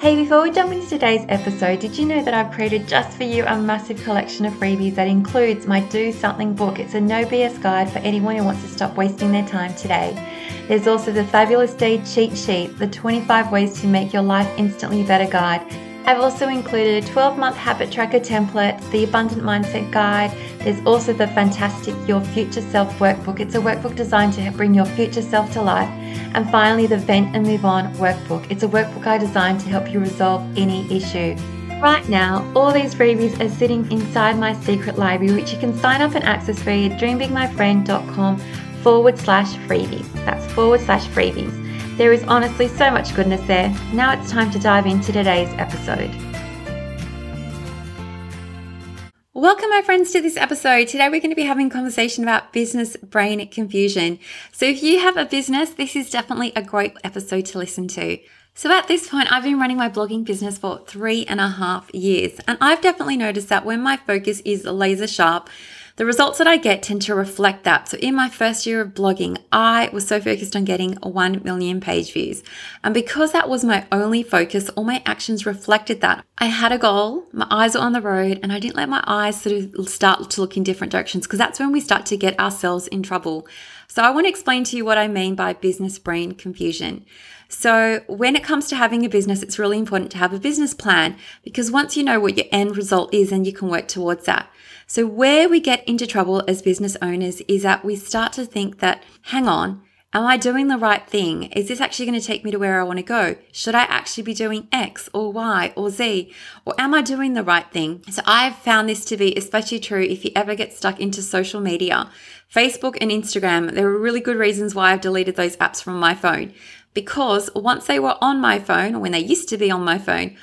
Hey, before we jump into today's episode, did you know that I've created just for you a massive collection of freebies that includes my Do Something book? It's a no BS guide for anyone who wants to stop wasting their time today. There's also the Fabulous Day cheat sheet, the 25 ways to make your life instantly better guide I've also included a 12 month habit tracker template, the Abundant Mindset Guide. There's also the fantastic Your Future Self workbook. It's a workbook designed to bring your future self to life. And finally, the Vent and Move On workbook. It's a workbook I designed to help you resolve any issue. Right now, all these freebies are sitting inside my secret library, which you can sign up and access via dreambigmyfriend.com forward slash freebies. That's forward slash freebies. There is honestly so much goodness there. Now it's time to dive into today's episode. Welcome, my friends, to this episode. Today, we're going to be having a conversation about business brain confusion. So, if you have a business, this is definitely a great episode to listen to. So, at this point, I've been running my blogging business for three and a half years, and I've definitely noticed that when my focus is laser sharp, the results that I get tend to reflect that. So in my first year of blogging, I was so focused on getting 1 million page views. And because that was my only focus, all my actions reflected that. I had a goal, my eyes were on the road, and I didn't let my eyes sort of start to look in different directions because that's when we start to get ourselves in trouble. So I want to explain to you what I mean by business brain confusion. So, when it comes to having a business, it's really important to have a business plan because once you know what your end result is, then you can work towards that. So, where we get into trouble as business owners is that we start to think that, hang on, Am I doing the right thing? Is this actually going to take me to where I want to go? Should I actually be doing X or Y or Z? Or am I doing the right thing? So I've found this to be especially true if you ever get stuck into social media. Facebook and Instagram, there are really good reasons why I've deleted those apps from my phone. Because once they were on my phone, or when they used to be on my phone,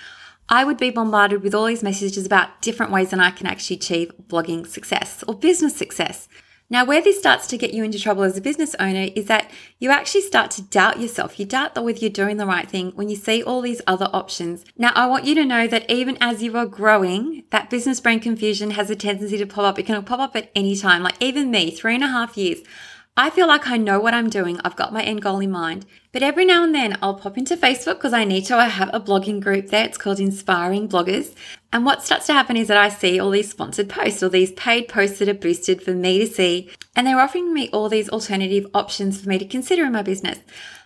I would be bombarded with all these messages about different ways that I can actually achieve blogging success or business success. Now, where this starts to get you into trouble as a business owner is that you actually start to doubt yourself. You doubt that whether you're doing the right thing when you see all these other options. Now, I want you to know that even as you are growing, that business brain confusion has a tendency to pop up. It can pop up at any time. Like even me, three and a half years, I feel like I know what I'm doing. I've got my end goal in mind. But every now and then I'll pop into Facebook because I need to. I have a blogging group there. It's called Inspiring Bloggers. And what starts to happen is that I see all these sponsored posts or these paid posts that are boosted for me to see. And they're offering me all these alternative options for me to consider in my business.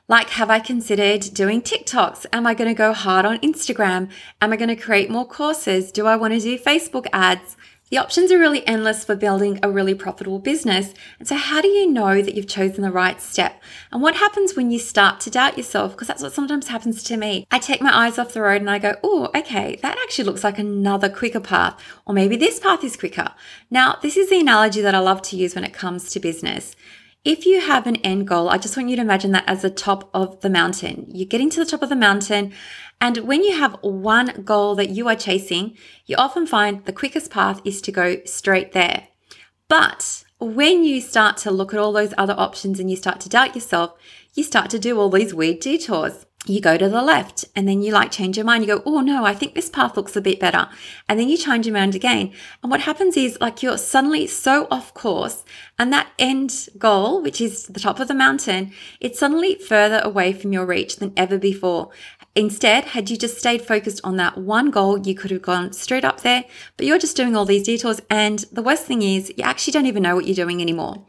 Like, have I considered doing TikToks? Am I going to go hard on Instagram? Am I going to create more courses? Do I want to do Facebook ads? The options are really endless for building a really profitable business. And so, how do you know that you've chosen the right step? And what happens when you start to doubt yourself? Because that's what sometimes happens to me. I take my eyes off the road and I go, oh, okay, that actually looks like another quicker path. Or maybe this path is quicker. Now, this is the analogy that I love to use when it comes to business. If you have an end goal, I just want you to imagine that as the top of the mountain. You're getting to the top of the mountain and when you have one goal that you are chasing, you often find the quickest path is to go straight there. But when you start to look at all those other options and you start to doubt yourself, you start to do all these weird detours you go to the left and then you like change your mind. You go, oh no, I think this path looks a bit better. And then you change your mind again. And what happens is like you're suddenly so off course and that end goal, which is the top of the mountain, it's suddenly further away from your reach than ever before. Instead, had you just stayed focused on that one goal, you could have gone straight up there, but you're just doing all these detours. And the worst thing is you actually don't even know what you're doing anymore.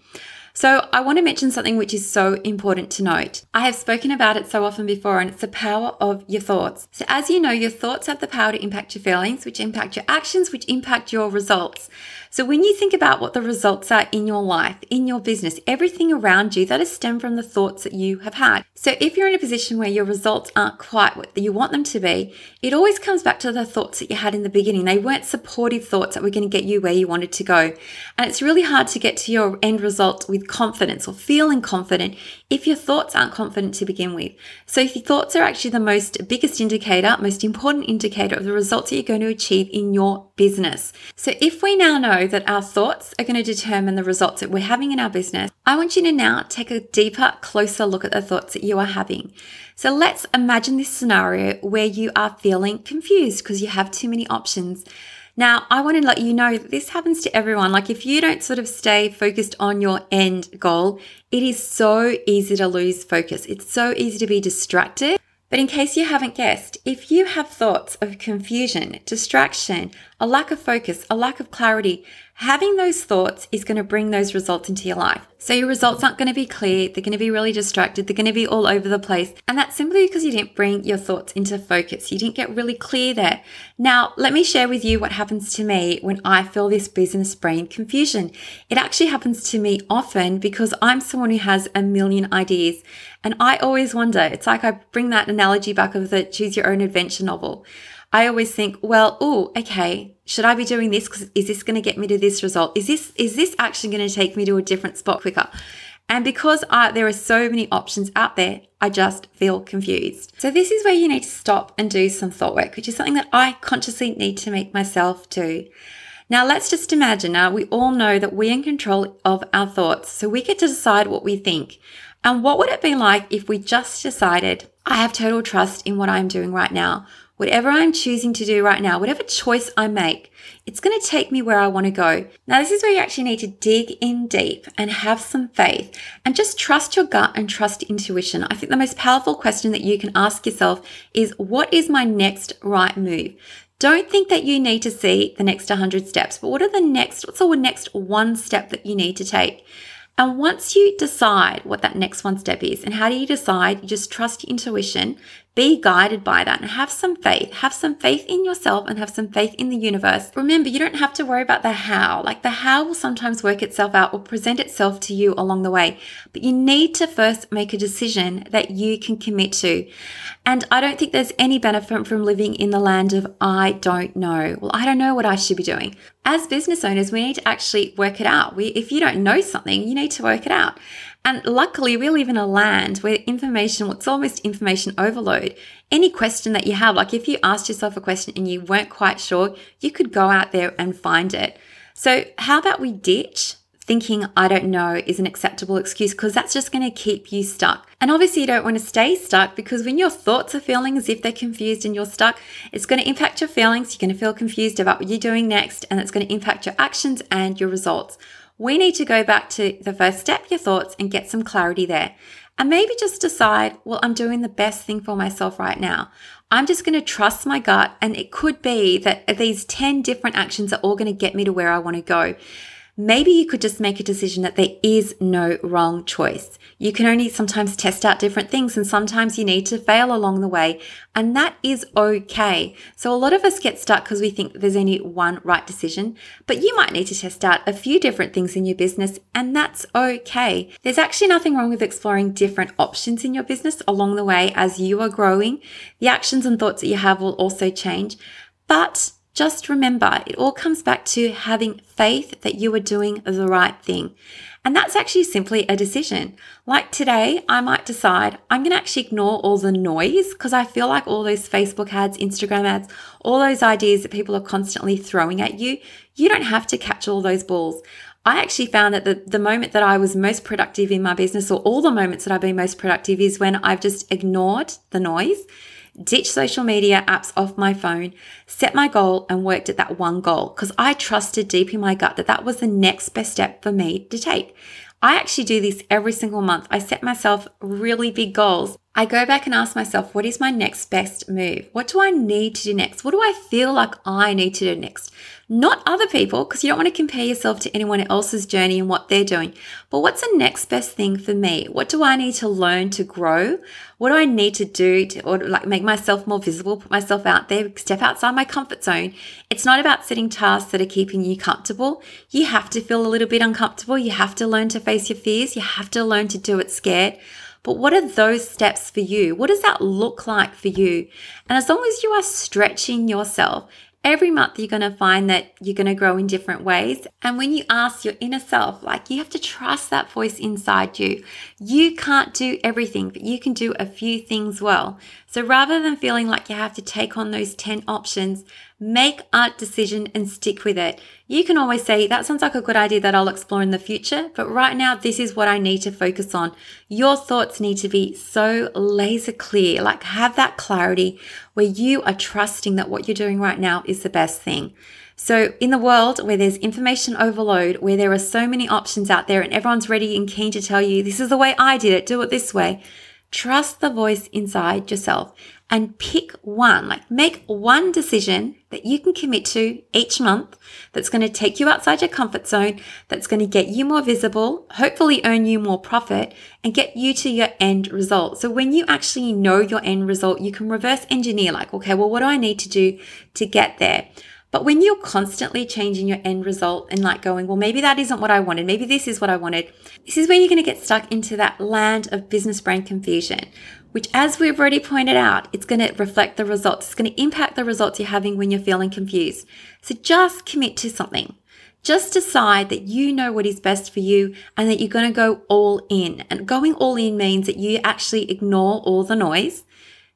So, I want to mention something which is so important to note. I have spoken about it so often before, and it's the power of your thoughts. So, as you know, your thoughts have the power to impact your feelings, which impact your actions, which impact your results. So, when you think about what the results are in your life, in your business, everything around you, that is stem from the thoughts that you have had. So, if you're in a position where your results aren't quite what you want them to be, it always comes back to the thoughts that you had in the beginning. They weren't supportive thoughts that were going to get you where you wanted to go. And it's really hard to get to your end result with confidence or feeling confident if your thoughts aren't confident to begin with. So, if your thoughts are actually the most biggest indicator, most important indicator of the results that you're going to achieve in your business. So, if we now know know that our thoughts are going to determine the results that we're having in our business, I want you to now take a deeper, closer look at the thoughts that you are having. So let's imagine this scenario where you are feeling confused because you have too many options. Now, I want to let you know that this happens to everyone. Like, if you don't sort of stay focused on your end goal, it is so easy to lose focus. It's so easy to be distracted. But in case you haven't guessed, if you have thoughts of confusion, distraction, a lack of focus, a lack of clarity, having those thoughts is going to bring those results into your life. So your results aren't going to be clear. They're going to be really distracted. They're going to be all over the place. And that's simply because you didn't bring your thoughts into focus. You didn't get really clear there. Now, let me share with you what happens to me when I feel this business brain confusion. It actually happens to me often because I'm someone who has a million ideas. And I always wonder, it's like I bring that analogy back of the choose your own adventure novel. I always think, well, oh, okay, should I be doing this? Because is this going to get me to this result? Is this is this actually going to take me to a different spot quicker? And because I, there are so many options out there, I just feel confused. So this is where you need to stop and do some thought work, which is something that I consciously need to make myself do. Now let's just imagine. Now we all know that we're in control of our thoughts, so we get to decide what we think. And what would it be like if we just decided, I have total trust in what I'm doing right now? Whatever I'm choosing to do right now, whatever choice I make, it's going to take me where I want to go. Now, this is where you actually need to dig in deep and have some faith and just trust your gut and trust intuition. I think the most powerful question that you can ask yourself is what is my next right move? Don't think that you need to see the next 100 steps, but what are the next, what's the next one step that you need to take? And once you decide what that next one step is, and how do you decide? You just trust your intuition, be guided by that, and have some faith. Have some faith in yourself and have some faith in the universe. Remember, you don't have to worry about the how. Like the how will sometimes work itself out or present itself to you along the way, but you need to first make a decision that you can commit to. And I don't think there's any benefit from living in the land of I don't know. Well, I don't know what I should be doing. As business owners, we need to actually work it out. We, if you don't know something, you need to work it out. And luckily, we live in a land where information, it's almost information overload. Any question that you have, like if you asked yourself a question and you weren't quite sure, you could go out there and find it. So, how about we ditch thinking I don't know is an acceptable excuse because that's just going to keep you stuck. And obviously, you don't want to stay stuck because when your thoughts are feeling as if they're confused and you're stuck, it's going to impact your feelings. You're going to feel confused about what you're doing next, and it's going to impact your actions and your results. We need to go back to the first step, your thoughts, and get some clarity there. And maybe just decide, well, I'm doing the best thing for myself right now. I'm just going to trust my gut. And it could be that these 10 different actions are all going to get me to where I want to go. Maybe you could just make a decision that there is no wrong choice. You can only sometimes test out different things and sometimes you need to fail along the way and that is okay. So a lot of us get stuck because we think there's only one right decision, but you might need to test out a few different things in your business and that's okay. There's actually nothing wrong with exploring different options in your business along the way as you are growing. The actions and thoughts that you have will also change, but just remember, it all comes back to having faith that you are doing the right thing. And that's actually simply a decision. Like today, I might decide I'm going to actually ignore all the noise because I feel like all those Facebook ads, Instagram ads, all those ideas that people are constantly throwing at you, you don't have to catch all those balls. I actually found that the, the moment that I was most productive in my business, or all the moments that I've been most productive, is when I've just ignored the noise ditch social media apps off my phone, set my goal, and worked at that one goal because I trusted deep in my gut that that was the next best step for me to take. I actually do this every single month. I set myself really big goals. I go back and ask myself, what is my next best move? What do I need to do next? What do I feel like I need to do next? Not other people, because you don't want to compare yourself to anyone else's journey and what they're doing. But what's the next best thing for me? What do I need to learn to grow? What do I need to do to or like make myself more visible, put myself out there, step outside my comfort zone? It's not about setting tasks that are keeping you comfortable. You have to feel a little bit uncomfortable. You have to learn to face your fears. You have to learn to do it scared. But what are those steps for you? What does that look like for you? And as long as you are stretching yourself every month you're going to find that you're going to grow in different ways. And when you ask your inner self, like you have to trust that voice inside you. You can't do everything, but you can do a few things well. So rather than feeling like you have to take on those 10 options, make a decision and stick with it. You can always say, that sounds like a good idea that I'll explore in the future, but right now, this is what I need to focus on. Your thoughts need to be so laser clear, like have that clarity where you are trusting that what you're doing right now is the best thing. So, in the world where there's information overload, where there are so many options out there and everyone's ready and keen to tell you, this is the way I did it, do it this way, trust the voice inside yourself and pick one, like make one decision that you can commit to each month that's going to take you outside your comfort zone, that's going to get you more visible, hopefully earn you more profit and get you to your end result. So when you actually know your end result, you can reverse engineer like, okay, well, what do I need to do to get there? But when you're constantly changing your end result and like going, well, maybe that isn't what I wanted, maybe this is what I wanted, this is where you're going to get stuck into that land of business brain confusion, which, as we've already pointed out, it's going to reflect the results. It's going to impact the results you're having when you're feeling confused. So just commit to something. Just decide that you know what is best for you and that you're going to go all in. And going all in means that you actually ignore all the noise.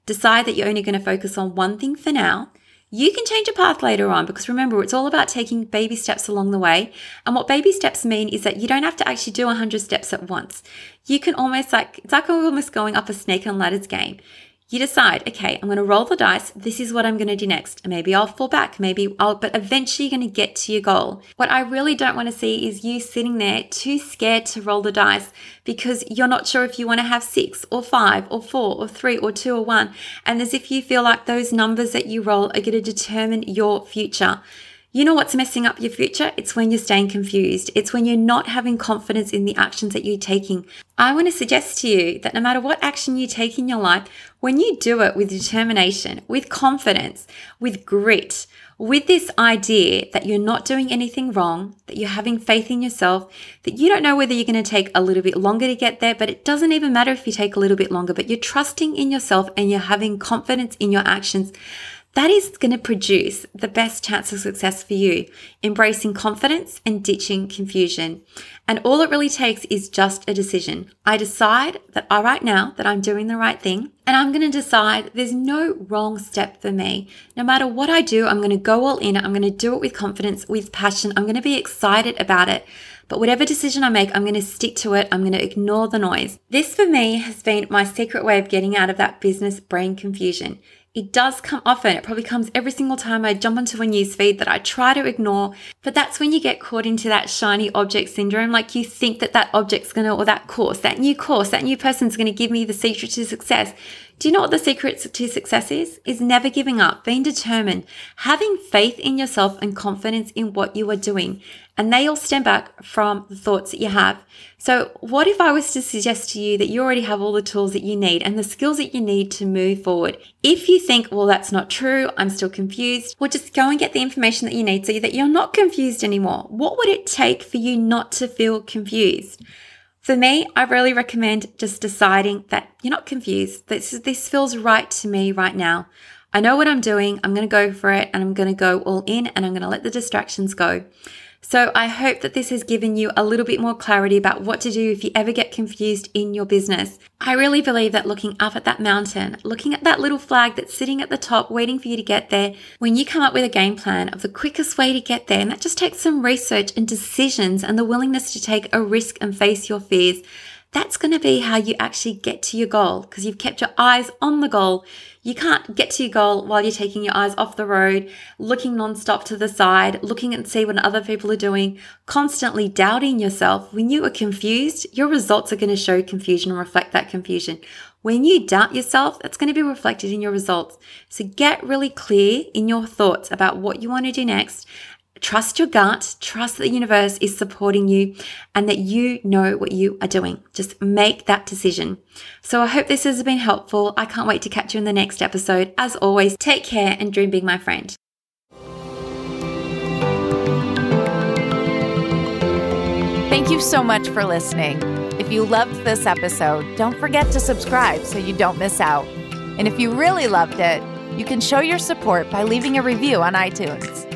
Decide that you're only going to focus on one thing for now you can change a path later on because remember, it's all about taking baby steps along the way. And what baby steps mean is that you don't have to actually do 100 steps at once. You can almost like, it's like almost going up a snake and ladders game you decide, okay, I'm going to roll the dice. This is what I'm going to do next. Maybe I'll fall back. Maybe I'll, but eventually you're going to get to your goal. What I really don't want to see is you sitting there too scared to roll the dice because you're not sure if you want to have six or five or four or three or two or one. And as if you feel like those numbers that you roll are going to determine your future. You know what's messing up your future? It's when you're staying confused. It's when you're not having confidence in the actions that you're taking. I want to suggest to you that no matter what action you take in your life, when you do it with determination, with confidence, with grit, with this idea that you're not doing anything wrong, that you're having faith in yourself, that you don't know whether you're going to take a little bit longer to get there, but it doesn't even matter if you take a little bit longer, but you're trusting in yourself and you're having confidence in your actions that is going to produce the best chance of success for you, embracing confidence and ditching confusion. And all it really takes is just a decision. I decide that I right now that I'm doing the right thing and I'm going to decide there's no wrong step for me. No matter what I do, I'm going to go all in. I'm going to do it with confidence, with passion. I'm going to be excited about it. But whatever decision I make, I'm going to stick to it. I'm going to ignore the noise. This for me has been my secret way of getting out of that business brain confusion. It does come often. It probably comes every single time I jump onto a news feed that I try to ignore. But that's when you get caught into that shiny object syndrome. Like you think that that object's going to, or that course, that new course, that new person's going to give me the secret to success. Do you know what the secret to success is? Is never giving up, being determined, having faith in yourself and confidence in what you are doing. And they all stem back from the thoughts that you have. So, what if I was to suggest to you that you already have all the tools that you need and the skills that you need to move forward? If you think, well, that's not true, I'm still confused, well, just go and get the information that you need so that you're not confused anymore. What would it take for you not to feel confused? For me, I really recommend just deciding that you're not confused. This, this feels right to me right now. I know what I'm doing. I'm going to go for it and I'm going to go all in and I'm going to let the distractions go. So I hope that this has given you a little bit more clarity about what to do if you ever get confused in your business. I really believe that looking up at that mountain, looking at that little flag that's sitting at the top waiting for you to get there, when you come up with a game plan of the quickest way to get there, and that just takes some research and decisions and the willingness to take a risk and face your fears, that's going to be how you actually get to your goal because you've kept your eyes on the goal. You can't get to your goal while you're taking your eyes off the road, looking nonstop to the side, looking and see what other people are doing, constantly doubting yourself. When you are confused, your results are going to show confusion and reflect that confusion. When you doubt yourself, that's going to be reflected in your results. So get really clear in your thoughts about what you want to do next Trust your gut, trust that the universe is supporting you and that you know what you are doing. Just make that decision. So I hope this has been helpful. I can't wait to catch you in the next episode. As always, take care and dream big, my friend. Thank you so much for listening. If you loved this episode, don't forget to subscribe so you don't miss out. And if you really loved it, you can show your support by leaving a review on iTunes.